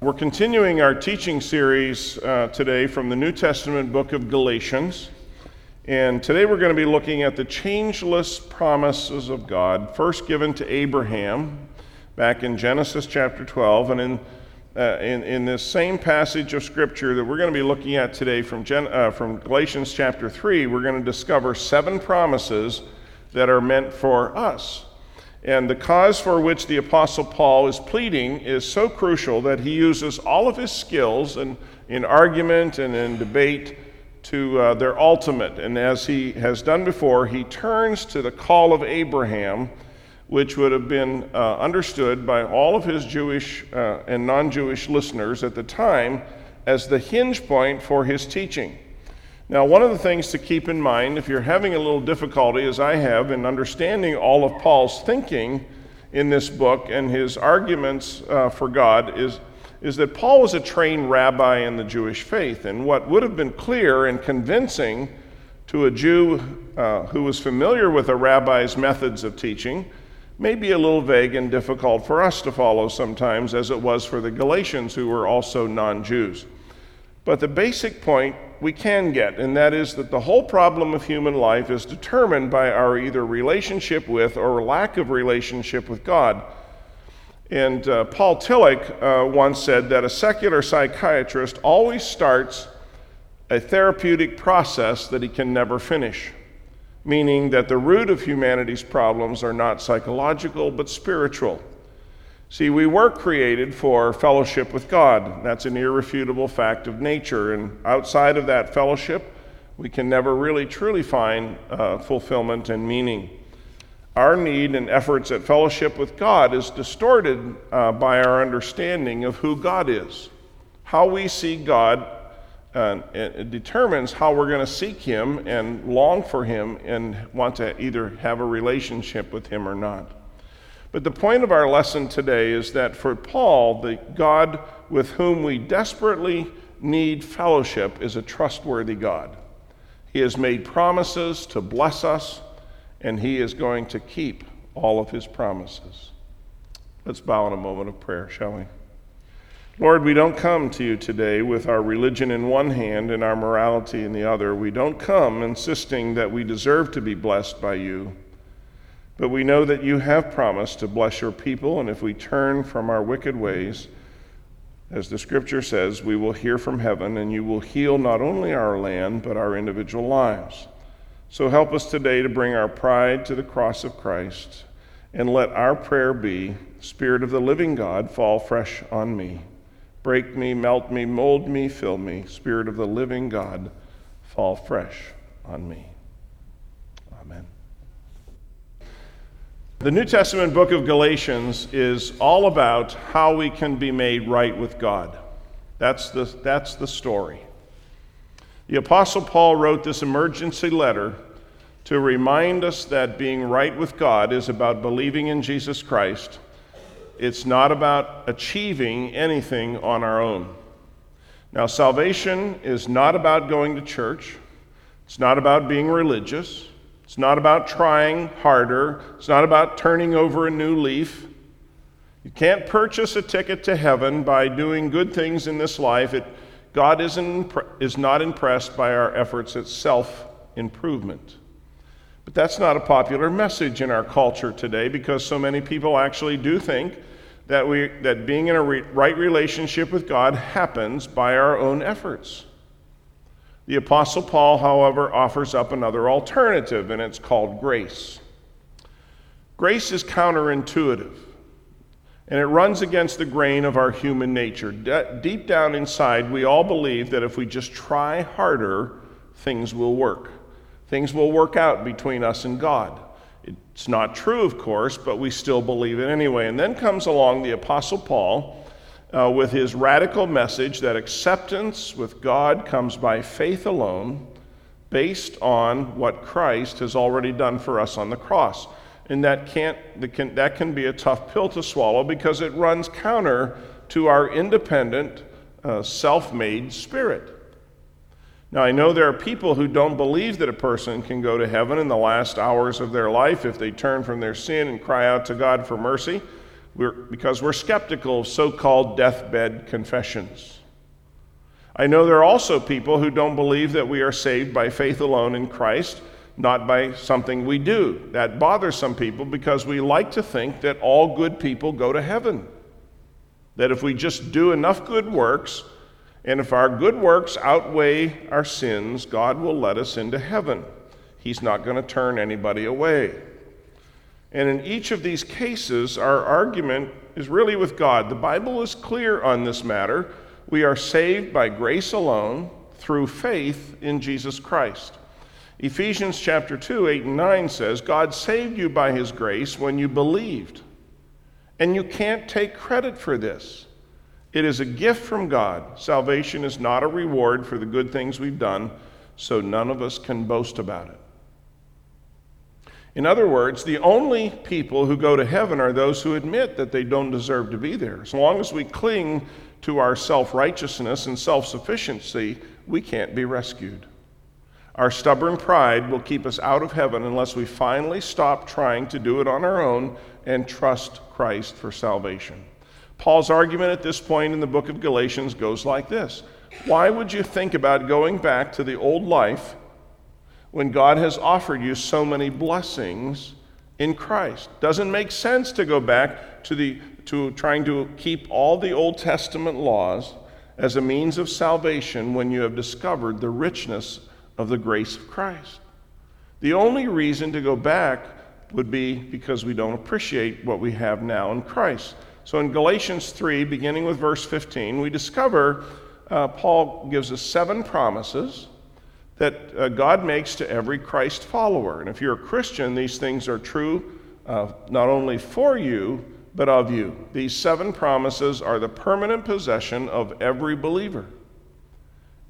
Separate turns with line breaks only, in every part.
We're continuing our teaching series uh, today from the New Testament book of Galatians. And today we're going to be looking at the changeless promises of God, first given to Abraham back in Genesis chapter 12. And in, uh, in, in, this same passage of Scripture that we're going to be looking at today from, Gen, uh, from Galatians chapter 3, we're going to discover seven promises that are meant for us. And the cause for which the Apostle Paul is pleading is so crucial that he uses all of his skills in, in argument and in debate to uh, their ultimate. And as he has done before, he turns to the call of Abraham, which would have been uh, understood by all of his Jewish uh, and non Jewish listeners at the time as the hinge point for his teaching. Now, one of the things to keep in mind, if you're having a little difficulty, as I have, in understanding all of Paul's thinking in this book and his arguments uh, for God, is, is that Paul was a trained rabbi in the Jewish faith. And what would have been clear and convincing to a Jew uh, who was familiar with a rabbi's methods of teaching may be a little vague and difficult for us to follow sometimes, as it was for the Galatians who were also non Jews. But the basic point we can get, and that is that the whole problem of human life is determined by our either relationship with or lack of relationship with God. And uh, Paul Tillich uh, once said that a secular psychiatrist always starts a therapeutic process that he can never finish, meaning that the root of humanity's problems are not psychological but spiritual. See, we were created for fellowship with God. That's an irrefutable fact of nature. And outside of that fellowship, we can never really truly find uh, fulfillment and meaning. Our need and efforts at fellowship with God is distorted uh, by our understanding of who God is. How we see God uh, it determines how we're going to seek Him and long for Him and want to either have a relationship with Him or not. But the point of our lesson today is that for Paul, the God with whom we desperately need fellowship is a trustworthy God. He has made promises to bless us, and he is going to keep all of his promises. Let's bow in a moment of prayer, shall we? Lord, we don't come to you today with our religion in one hand and our morality in the other. We don't come insisting that we deserve to be blessed by you. But we know that you have promised to bless your people, and if we turn from our wicked ways, as the scripture says, we will hear from heaven, and you will heal not only our land, but our individual lives. So help us today to bring our pride to the cross of Christ, and let our prayer be Spirit of the living God, fall fresh on me. Break me, melt me, mold me, fill me. Spirit of the living God, fall fresh on me. The New Testament book of Galatians is all about how we can be made right with God. That's the, that's the story. The Apostle Paul wrote this emergency letter to remind us that being right with God is about believing in Jesus Christ. It's not about achieving anything on our own. Now, salvation is not about going to church, it's not about being religious. It's not about trying harder. It's not about turning over a new leaf. You can't purchase a ticket to heaven by doing good things in this life. It, God is, is not impressed by our efforts at self improvement. But that's not a popular message in our culture today because so many people actually do think that, we, that being in a re- right relationship with God happens by our own efforts. The Apostle Paul, however, offers up another alternative, and it's called grace. Grace is counterintuitive, and it runs against the grain of our human nature. De- deep down inside, we all believe that if we just try harder, things will work. Things will work out between us and God. It's not true, of course, but we still believe it anyway. And then comes along the Apostle Paul uh, with his radical message that acceptance with God comes by faith alone, based on what Christ has already done for us on the cross. And that, can't, that, can, that can be a tough pill to swallow because it runs counter to our independent, uh, self made spirit. Now, I know there are people who don't believe that a person can go to heaven in the last hours of their life if they turn from their sin and cry out to God for mercy. We're, because we're skeptical of so called deathbed confessions. I know there are also people who don't believe that we are saved by faith alone in Christ, not by something we do. That bothers some people because we like to think that all good people go to heaven. That if we just do enough good works, and if our good works outweigh our sins, God will let us into heaven. He's not going to turn anybody away. And in each of these cases, our argument is really with God. The Bible is clear on this matter. We are saved by grace alone through faith in Jesus Christ. Ephesians chapter 2, 8 and 9 says, God saved you by his grace when you believed. And you can't take credit for this. It is a gift from God. Salvation is not a reward for the good things we've done, so none of us can boast about it. In other words, the only people who go to heaven are those who admit that they don't deserve to be there. As long as we cling to our self righteousness and self sufficiency, we can't be rescued. Our stubborn pride will keep us out of heaven unless we finally stop trying to do it on our own and trust Christ for salvation. Paul's argument at this point in the book of Galatians goes like this Why would you think about going back to the old life when God has offered you so many blessings in Christ. Doesn't make sense to go back to, the, to trying to keep all the Old Testament laws as a means of salvation when you have discovered the richness of the grace of Christ. The only reason to go back would be because we don't appreciate what we have now in Christ. So in Galatians 3, beginning with verse 15, we discover uh, Paul gives us seven promises that uh, God makes to every Christ follower. And if you're a Christian, these things are true uh, not only for you, but of you. These seven promises are the permanent possession of every believer.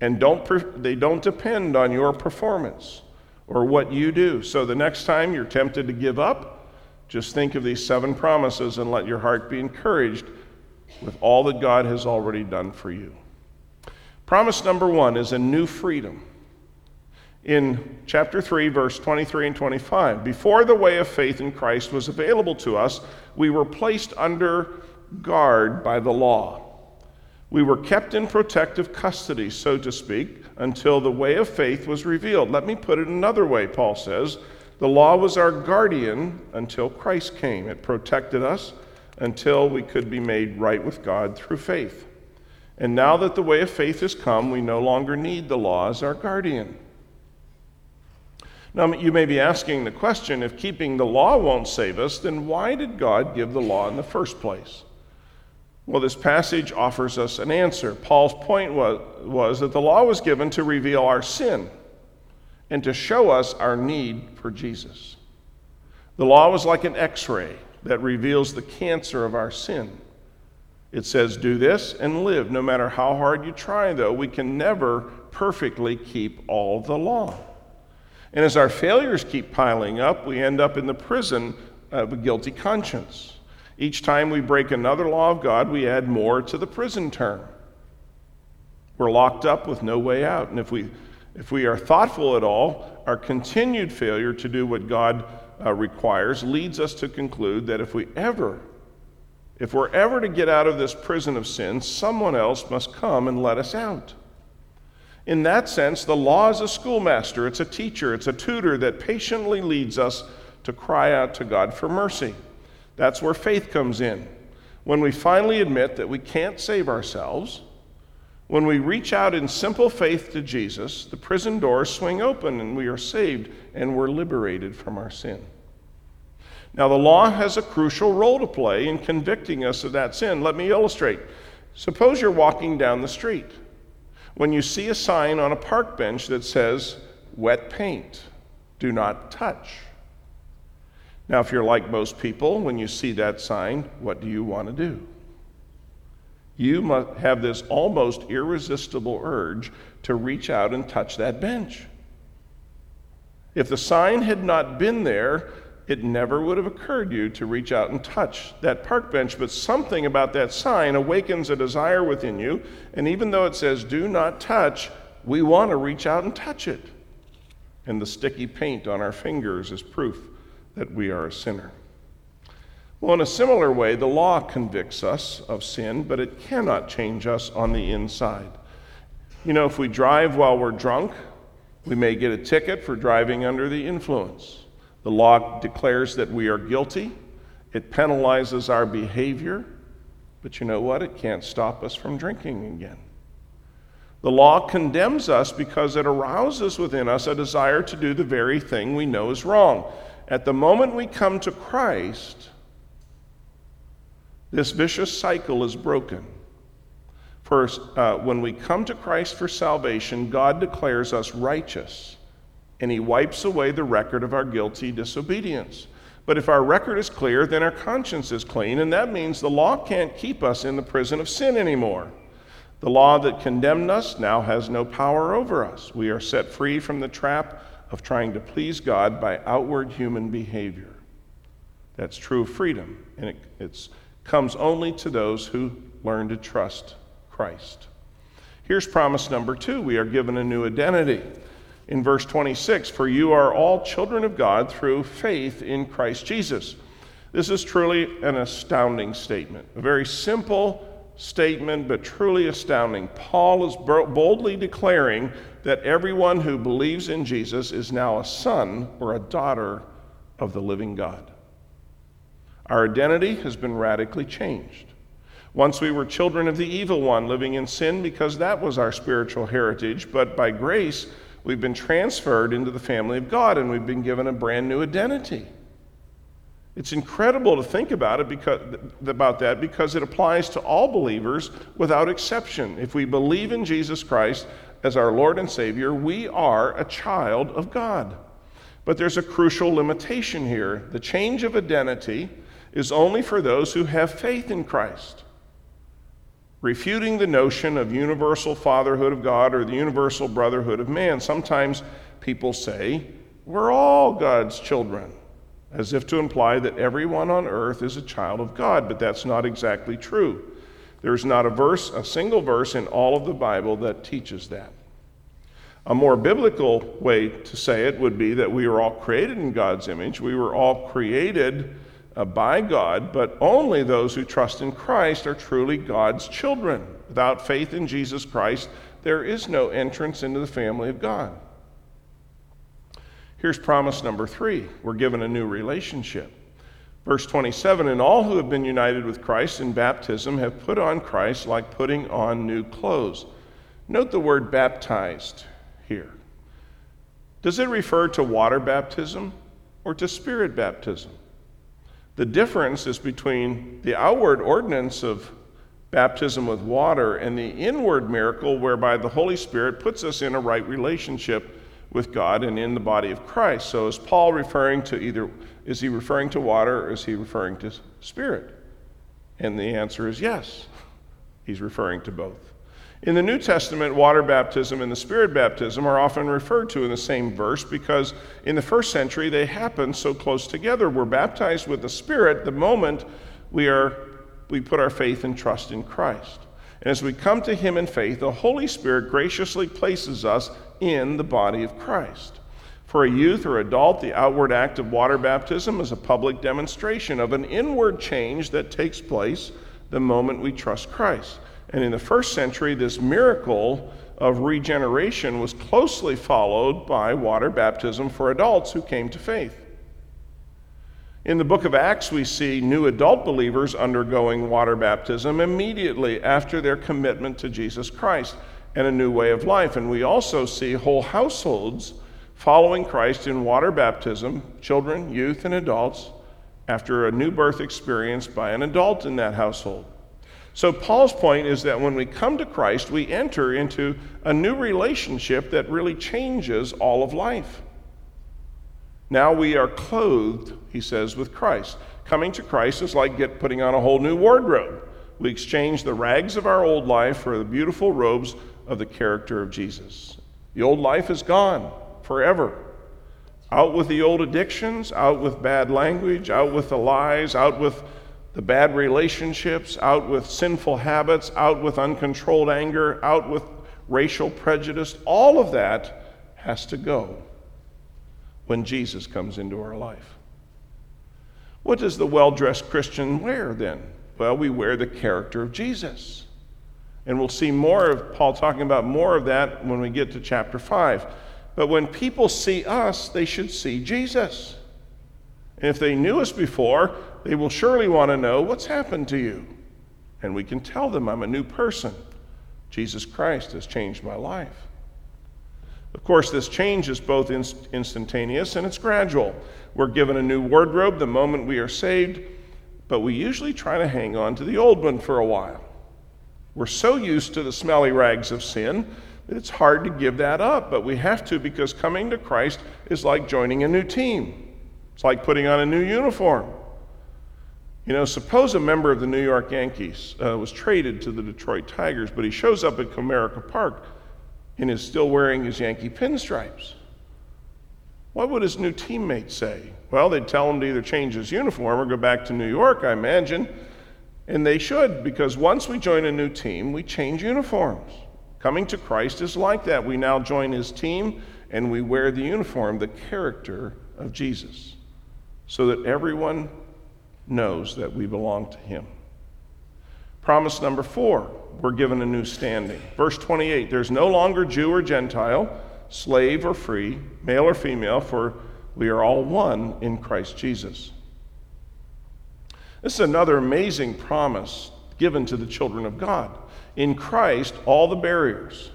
And don't they don't depend on your performance or what you do. So the next time you're tempted to give up, just think of these seven promises and let your heart be encouraged with all that God has already done for you. Promise number one is a new freedom in chapter 3, verse 23 and 25. Before the way of faith in Christ was available to us, we were placed under guard by the law. We were kept in protective custody, so to speak, until the way of faith was revealed. Let me put it another way, Paul says. The law was our guardian until Christ came. It protected us until we could be made right with God through faith. And now that the way of faith has come, we no longer need the law as our guardian. Now, you may be asking the question if keeping the law won't save us, then why did God give the law in the first place? Well, this passage offers us an answer. Paul's point was, was that the law was given to reveal our sin and to show us our need for Jesus. The law was like an x ray that reveals the cancer of our sin. It says, Do this and live. No matter how hard you try, though, we can never perfectly keep all the law. And as our failures keep piling up, we end up in the prison of a guilty conscience. Each time we break another law of God, we add more to the prison term. We're locked up with no way out. And if we, if we are thoughtful at all, our continued failure to do what God uh, requires leads us to conclude that if we ever, if we're ever to get out of this prison of sin, someone else must come and let us out. In that sense, the law is a schoolmaster, it's a teacher, it's a tutor that patiently leads us to cry out to God for mercy. That's where faith comes in. When we finally admit that we can't save ourselves, when we reach out in simple faith to Jesus, the prison doors swing open and we are saved and we're liberated from our sin. Now, the law has a crucial role to play in convicting us of that sin. Let me illustrate. Suppose you're walking down the street when you see a sign on a park bench that says, wet paint, do not touch. Now, if you're like most people, when you see that sign, what do you want to do? You must have this almost irresistible urge to reach out and touch that bench. If the sign had not been there, it never would have occurred to you to reach out and touch that park bench. But something about that sign awakens a desire within you. And even though it says, do not touch, we want to reach out and touch it. And the sticky paint on our fingers is proof that we are a sinner. Well, in a similar way, the law convicts us of sin, but it cannot change us on the inside. You know, if we drive while we're drunk, we may get a ticket for driving under the influence. The law declares that we are guilty, it penalizes our behavior, but you know what? It can't stop us from drinking again. The law condemns us because it arouses within us a desire to do the very thing we know is wrong. At the moment we come to Christ, this vicious cycle is broken. First, uh, when we come to Christ for salvation, God declares us righteous, and He wipes away the record of our guilty disobedience. But if our record is clear, then our conscience is clean, and that means the law can't keep us in the prison of sin anymore. The law that condemned us now has no power over us. We are set free from the trap of trying to please God by outward human behavior. That's true freedom, and it comes only to those who learn to trust Christ. Here's promise number two we are given a new identity. In verse 26, for you are all children of God through faith in Christ Jesus. This is truly an astounding statement, a very simple statement, but truly astounding. Paul is boldly declaring that everyone who believes in Jesus is now a son or a daughter of the living God. Our identity has been radically changed. Once we were children of the evil one, living in sin because that was our spiritual heritage, but by grace, we've been transferred into the family of God and we've been given a brand new identity. It's incredible to think about it because about that because it applies to all believers without exception. If we believe in Jesus Christ as our Lord and Savior, we are a child of God. But there's a crucial limitation here. The change of identity is only for those who have faith in Christ. Refuting the notion of universal fatherhood of God or the universal brotherhood of man. Sometimes people say, We're all God's children as if to imply that everyone on earth is a child of God, but that's not exactly true. There's not a verse, a single verse in all of the Bible that teaches that. A more biblical way to say it would be that we were all created in God's image. We were all created Uh, by God, but only those who trust in Christ are truly God's children. Without faith in Jesus Christ, there is no entrance into the family of God. Here's promise number three we're given a new relationship. Verse 27 And all who have been united with Christ in baptism have put on Christ like putting on new clothes. Note the word baptized here. Does it refer to water baptism or to spirit baptism? The difference is between the outward ordinance of baptism with water and the inward miracle whereby the Holy Spirit puts us in a right relationship with God and in the body of Christ. So is Paul referring to either, is he referring to water or is he referring to spirit? And the answer is yes. He's referring to both. In the New Testament, water baptism and the Spirit baptism are often referred to in the same verse because in the first century they happened so close together. We're baptized with the Spirit the moment we, are, we put our faith and trust in Christ. And as we come to Him in faith, the Holy Spirit graciously places us in the body of Christ. For a youth or adult, the outward act of water baptism is a public demonstration of an inward change that takes place the moment we trust Christ. And in the first century, this miracle of regeneration was closely followed by water baptism for adults who came to faith. In the book of Acts, we see new adult believers undergoing water baptism immediately after their commitment to Jesus Christ and a new way of life. And we also see whole households following Christ in water baptism, children, youth, and adults, after a new birth experience by an adult in that household. So, Paul's point is that when we come to Christ, we enter into a new relationship that really changes all of life. Now we are clothed, he says, with Christ. Coming to Christ is like get, putting on a whole new wardrobe. We exchange the rags of our old life for the beautiful robes of the character of Jesus. The old life is gone forever. Out with the old addictions, out with bad language, out with the lies, out with the bad relationships, out with sinful habits, out with uncontrolled anger, out with racial prejudice. All of that has to go when Jesus comes into our life. What does the well dressed Christian wear then? Well, we wear the character of Jesus. And we'll see more of Paul talking about more of that when we get to chapter 5. But when people see us, they should see Jesus. And if they knew us before, they will surely want to know what's happened to you. And we can tell them, I'm a new person. Jesus Christ has changed my life. Of course, this change is both inst- instantaneous and it's gradual. We're given a new wardrobe the moment we are saved, but we usually try to hang on to the old one for a while. We're so used to the smelly rags of sin that it's hard to give that up, but we have to because coming to Christ is like joining a new team. It's like putting on a new uniform. You know, suppose a member of the New York Yankees uh, was traded to the Detroit Tigers, but he shows up at Comerica Park and is still wearing his Yankee pinstripes. What would his new teammates say? Well, they'd tell him to either change his uniform or go back to New York, I imagine. And they should, because once we join a new team, we change uniforms. Coming to Christ is like that. We now join his team and we wear the uniform, the character of Jesus, so that everyone knows that we belong to him. Promise number four, we're given a new standing. Verse 28 there's no longer Jew or Gentile, slave or free, male or female, for we are all one in Christ Jesus. This is another amazing promise given to the children of God. In Christ, all the barriers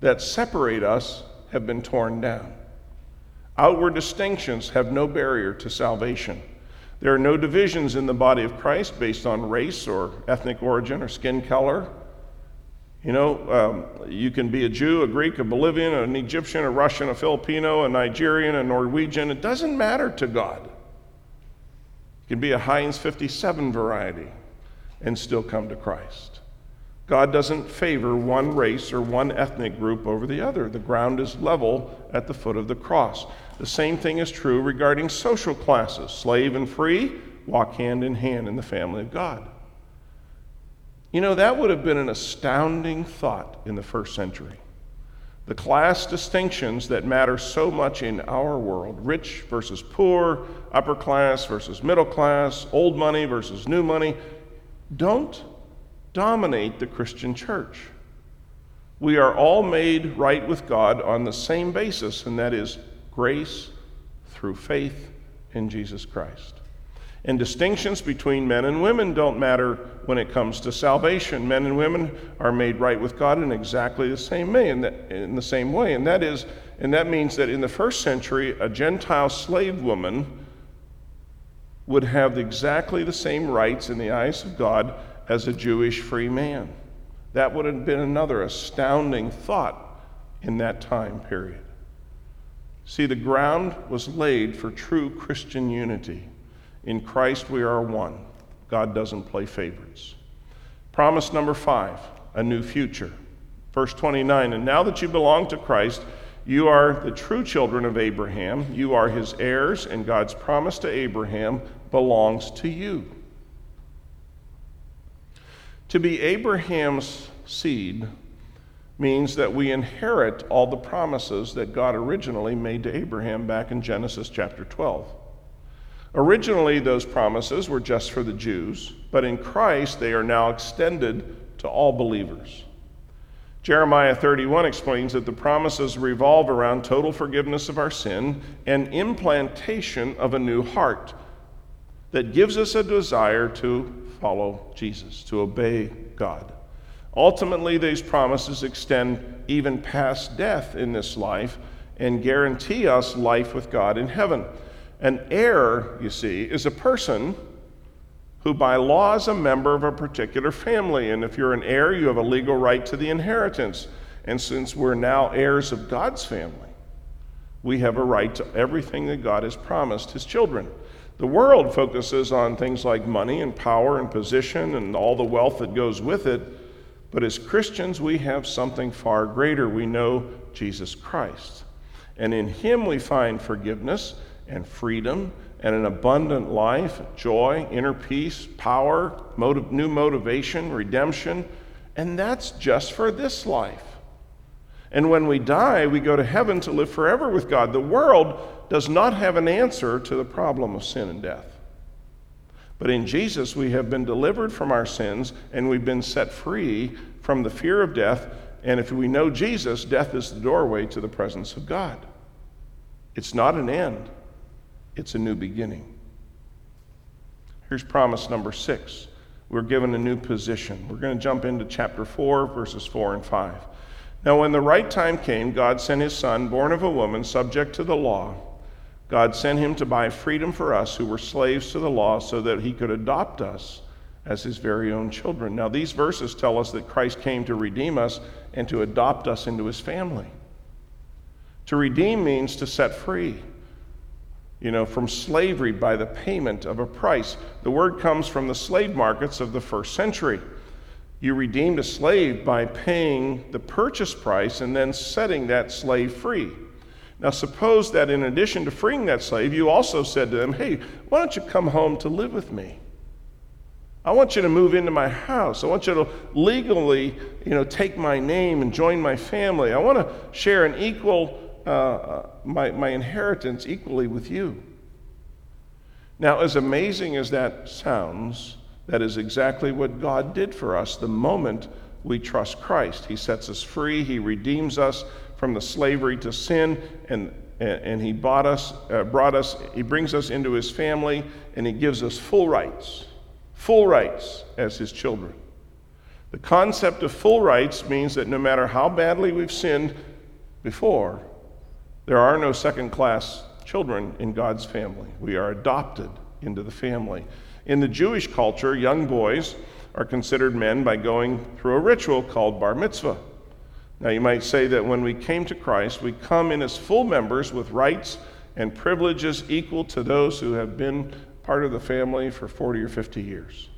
that separate us have been torn down. Outward distinctions have no barrier to salvation. There are no divisions in the body of Christ based on race or ethnic origin or skin color. You know, um, you can be a Jew, a Greek, a Bolivian, an Egyptian, a Russian, a Filipino, a Nigerian, a Norwegian. It doesn't matter to God. You can be a Heinz 57 variety and still come to Christ. God doesn't favor one race or one ethnic group over the other. The ground is level at the foot of the cross. The same thing is true regarding social classes. Slave and free walk hand in hand in the family of God. You know, that would have been an astounding thought in the first century. The class distinctions that matter so much in our world rich versus poor, upper class versus middle class, old money versus new money don't dominate the Christian church. We are all made right with God on the same basis, and that is grace through faith in Jesus Christ. And distinctions between men and women don't matter when it comes to salvation. Men and women are made right with God in exactly the same way, in, the, in the same way. And that is, and that means that in the first century, a Gentile slave woman would have exactly the same rights in the eyes of God as a Jewish free man. That would have been another astounding thought in that time period. See, the ground was laid for true Christian unity. In Christ, we are one. God doesn't play favorites. Promise number five a new future. Verse 29 And now that you belong to Christ, you are the true children of Abraham. You are his heirs, and God's promise to Abraham belongs to you. To be Abraham's seed means that we inherit all the promises that God originally made to Abraham back in Genesis chapter 12. Originally, those promises were just for the Jews, but in Christ, they are now extended to all believers. Jeremiah 31 explains that the promises revolve around total forgiveness of our sin and implantation of a new heart that gives us a desire to follow Jesus, to obey God. Ultimately, these promises extend even past death in this life and guarantee us life with God in heaven. An heir, you see, is a person who by law is a member of a particular family. And if you're an heir, you have a legal right to the inheritance. And since we're now heirs of God's family, we have a right to everything that God has promised his children. The world focuses on things like money and power and position and all the wealth that goes with it. But as Christians, we have something far greater. We know Jesus Christ. And in Him we find forgiveness and freedom and an abundant life, joy, inner peace, power, motive, new motivation, redemption. And that's just for this life. And when we die, we go to heaven to live forever with God. The world does not have an answer to the problem of sin and death. But in Jesus, we have been delivered from our sins and we've been set free from the fear of death. And if we know Jesus, death is the doorway to the presence of God. It's not an end, it's a new beginning. Here's promise number six we're given a new position. We're going to jump into chapter 4, verses 4 and 5. Now, when the right time came, God sent his son, born of a woman, subject to the law God sent him to buy freedom for us who were slaves to the law so that he could adopt us as his very own children. Now, these verses tell us that Christ came to redeem us and to adopt us into his family. To redeem means to set free, you know, from slavery by the payment of a price. The word comes from the slave markets of the first century. You redeemed a slave by paying the purchase price and then setting that slave free. Now, suppose that in addition to freeing that slave, you also said to them, Hey, why don't you come home to live with me? I want you to move into my house. I want you to legally, you know, take my name and join my family. I want to share an equal, uh, uh, my, my inheritance equally with you. Now, as amazing as that sounds, that is exactly what God did for us the moment we trust Christ. He sets us free, He redeems us, from the slavery to sin, and, and he bought us, uh, brought us, he brings us into his family, and he gives us full rights, full rights as his children. The concept of full rights means that no matter how badly we've sinned before, there are no second class children in God's family. We are adopted into the family. In the Jewish culture, young boys are considered men by going through a ritual called bar mitzvah. Now, you might say that when we came to Christ, we come in as full members with rights and privileges equal to those who have been part of the family for 40 or 50 years.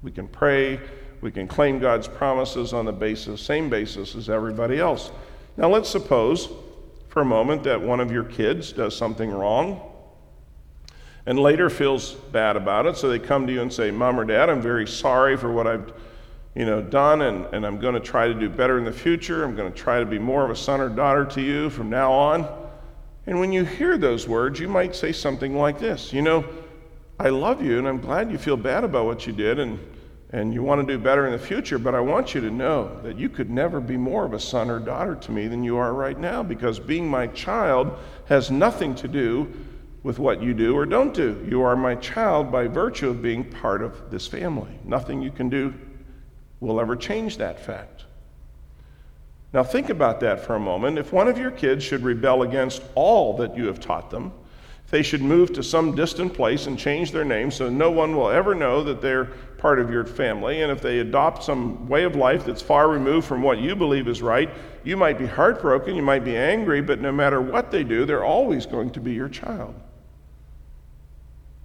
We can pray, we can claim God's promises on the basis, same basis as everybody else. Now, let's suppose for a moment that one of your kids does something wrong and later feels bad about it, so they come to you and say, Mom or Dad, I'm very sorry for what I've you know, done, and, and I'm going to try to do better in the future. I'm going to try to be more of a son or daughter to you from now on. And when you hear those words, you might say something like this You know, I love you, and I'm glad you feel bad about what you did, and, and you want to do better in the future, but I want you to know that you could never be more of a son or daughter to me than you are right now, because being my child has nothing to do with what you do or don't do. You are my child by virtue of being part of this family. Nothing you can do will ever change that fact. Now, think about that for a moment. If one of your kids should rebel against all that you have taught them, they should move to some distant place and change their name so no one will ever know that they're part of your family, and if they adopt some way of life that's far removed from what you believe is right, you might be heartbroken, you might be angry, but no matter what they do, they're always going to be your child.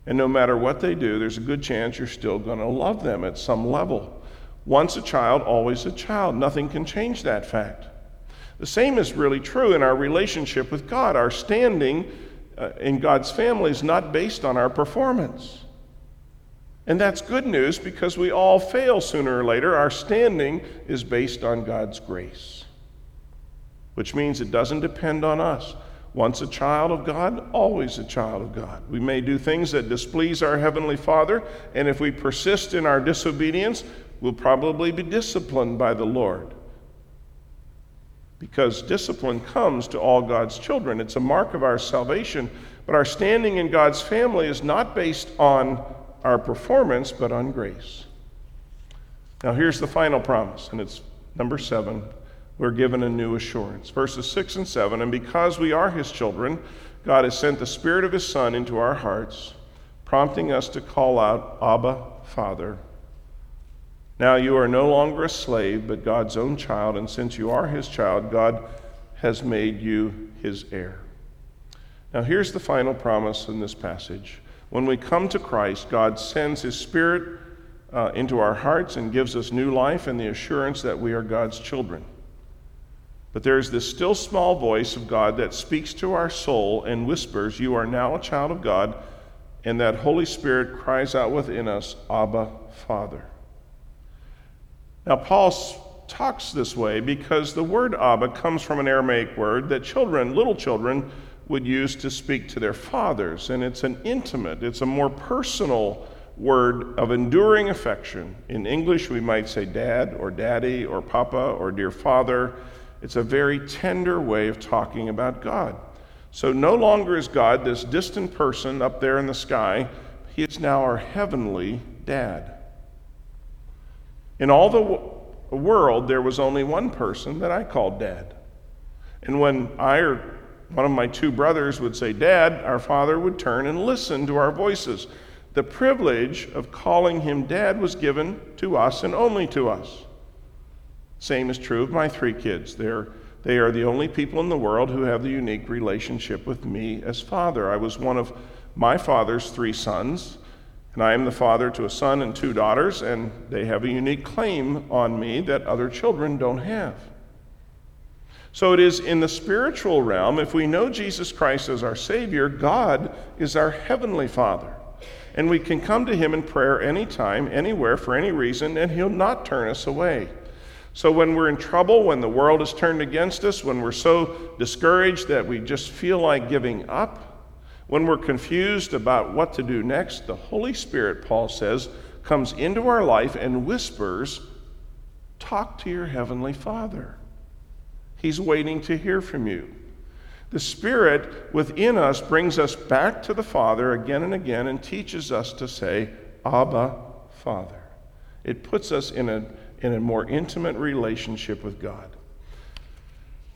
And no matter what they do, there's a good chance you're still going to love them at some level. Once a child, always a child. Nothing can change that fact. The same is really true in our relationship with God. Our standing uh, in God's family is not based on our performance. And that's good news because we all fail sooner or later. Our standing is based on God's grace, which means it doesn't depend on us. Once a child of God, always a child of God. We may do things that displease our Heavenly Father, and if we persist in our disobedience, will probably be disciplined by the Lord. Because discipline comes to all God's children. It's a mark of our salvation. But our standing in God's family is not based on our performance, but on grace. Now, here's the final promise, and it's number seven. We're given a new assurance. Verses six and seven. And because we are his children, God has sent the Spirit of his Son into our hearts, prompting us to call out, Abba, Father. Now you are no longer a slave, but God's own child, and since you are his child, God has made you his heir. Now here's the final promise in this passage. When we come to Christ, God sends his Spirit uh, into our hearts and gives us new life and the assurance that we are God's children. But there is this still small voice of God that speaks to our soul and whispers, You are now a child of God, and that Holy Spirit cries out within us, Abba, Father. Now, Paul talks this way because the word Abba comes from an Aramaic word that children, little children, would use to speak to their fathers. And it's an intimate, it's a more personal word of enduring affection. In English, we might say dad or daddy or papa or dear father. It's a very tender way of talking about God. So no longer is God this distant person up there in the sky, He is now our heavenly dad. In all the world, there was only one person that I called dad. And when I or one of my two brothers would say, Dad, our father would turn and listen to our voices. The privilege of calling him dad was given to us and only to us. Same is true of my three kids. They're, they are the only people in the world who have the unique relationship with me as father. I was one of my father's three sons, and I am the father to a son and two daughters, and they have a unique claim on me that other children don't have. So it is in the spiritual realm, if we know Jesus Christ as our Savior, God is our Heavenly Father. And we can come to Him in prayer anytime, anywhere, for any reason, and He'll not turn us away. So when we're in trouble, when the world is turned against us, when we're so discouraged that we just feel like giving up, when we're confused about what to do next, the Holy Spirit, Paul says, comes into our life and whispers, Talk to your Heavenly Father. He's waiting to hear from you. The Spirit within us brings us back to the Father again and again and teaches us to say, Abba, Father. It puts us in a, in a more intimate relationship with God.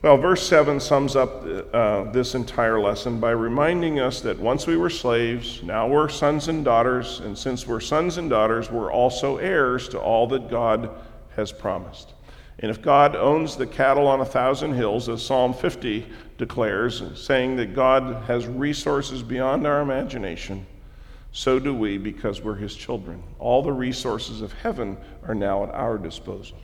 Well, verse 7 sums up uh, this entire lesson by reminding us that once we were slaves, now we're sons and daughters, and since we're sons and daughters, we're also heirs to all that God has promised. And if God owns the cattle on a thousand hills, as Psalm 50 declares, saying that God has resources beyond our imagination, so do we because we're his children. All the resources of heaven are now at our disposal.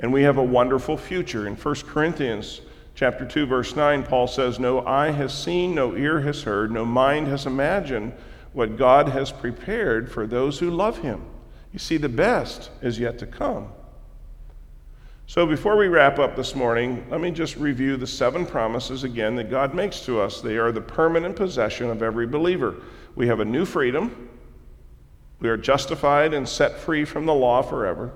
And we have a wonderful future. In 1 Corinthians chapter 2 verse 9 Paul says, "No eye has seen, no ear has heard, no mind has imagined what God has prepared for those who love him." You see the best is yet to come. So, before we wrap up this morning, let me just review the seven promises again that God makes to us. They are the permanent possession of every believer. We have a new freedom. We are justified and set free from the law forever.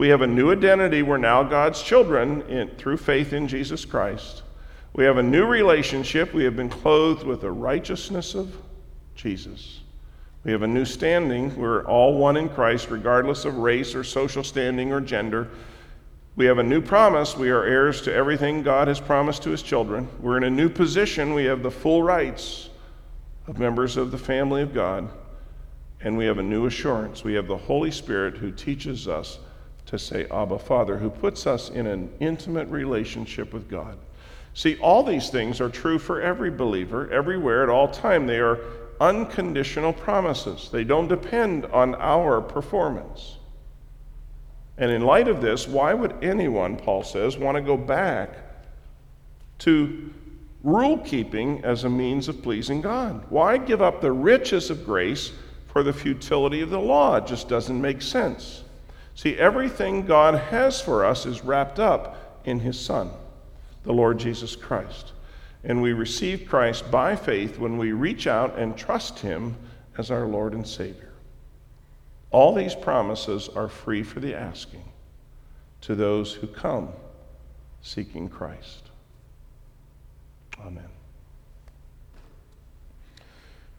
We have a new identity. We're now God's children in, through faith in Jesus Christ. We have a new relationship. We have been clothed with the righteousness of Jesus. We have a new standing. We're all one in Christ, regardless of race or social standing or gender. We have a new promise. We are heirs to everything God has promised to his children. We're in a new position. We have the full rights of members of the family of God. And we have a new assurance. We have the Holy Spirit who teaches us to say, Abba, Father, who puts us in an intimate relationship with God. See, all these things are true for every believer, everywhere, at all time. They are unconditional promises, they don't depend on our performance. And in light of this, why would anyone, Paul says, want to go back to rule keeping as a means of pleasing God? Why give up the riches of grace for the futility of the law? It just doesn't make sense. See, everything God has for us is wrapped up in His Son, the Lord Jesus Christ. And we receive Christ by faith when we reach out and trust Him as our Lord and Savior. All these promises are free for the asking to those who come seeking Christ. Amen.